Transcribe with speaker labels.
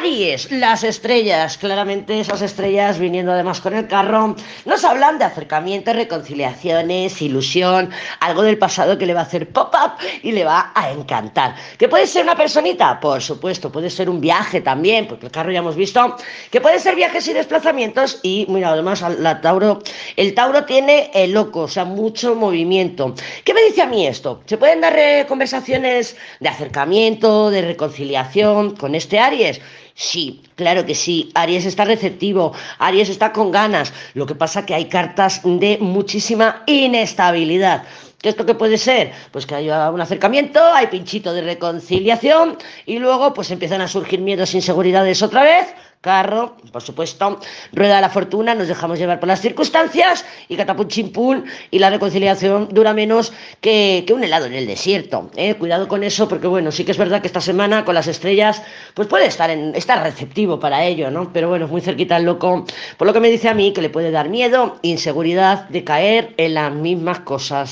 Speaker 1: Aries, las estrellas, claramente esas estrellas viniendo además con el carro, nos hablan de acercamientos, reconciliaciones, ilusión, algo del pasado que le va a hacer pop-up y le va a encantar. ¿Que puede ser una personita? Por supuesto, puede ser un viaje también, porque el carro ya hemos visto que puede ser viajes y desplazamientos y, mira, además la Tauro, el Tauro tiene el loco, o sea, mucho movimiento. ¿Qué me dice a mí esto? ¿Se pueden dar eh, conversaciones de acercamiento, de reconciliación con este Aries? Sí, claro que sí. Aries está receptivo, Aries está con ganas. Lo que pasa que hay cartas de muchísima inestabilidad. ¿Qué es lo que puede ser? Pues que haya un acercamiento, hay pinchito de reconciliación y luego pues empiezan a surgir miedos, inseguridades otra vez, carro, por supuesto, rueda de la fortuna, nos dejamos llevar por las circunstancias y catapum chimpún y la reconciliación dura menos que, un helado en el desierto. ¿eh? Cuidado con eso porque bueno, sí que es verdad que esta semana con las estrellas pues puede estar, en, estar receptivo para ello, ¿no? Pero bueno, muy cerquita el loco, por lo que me dice a mí que le puede dar miedo, inseguridad de caer en las mismas cosas.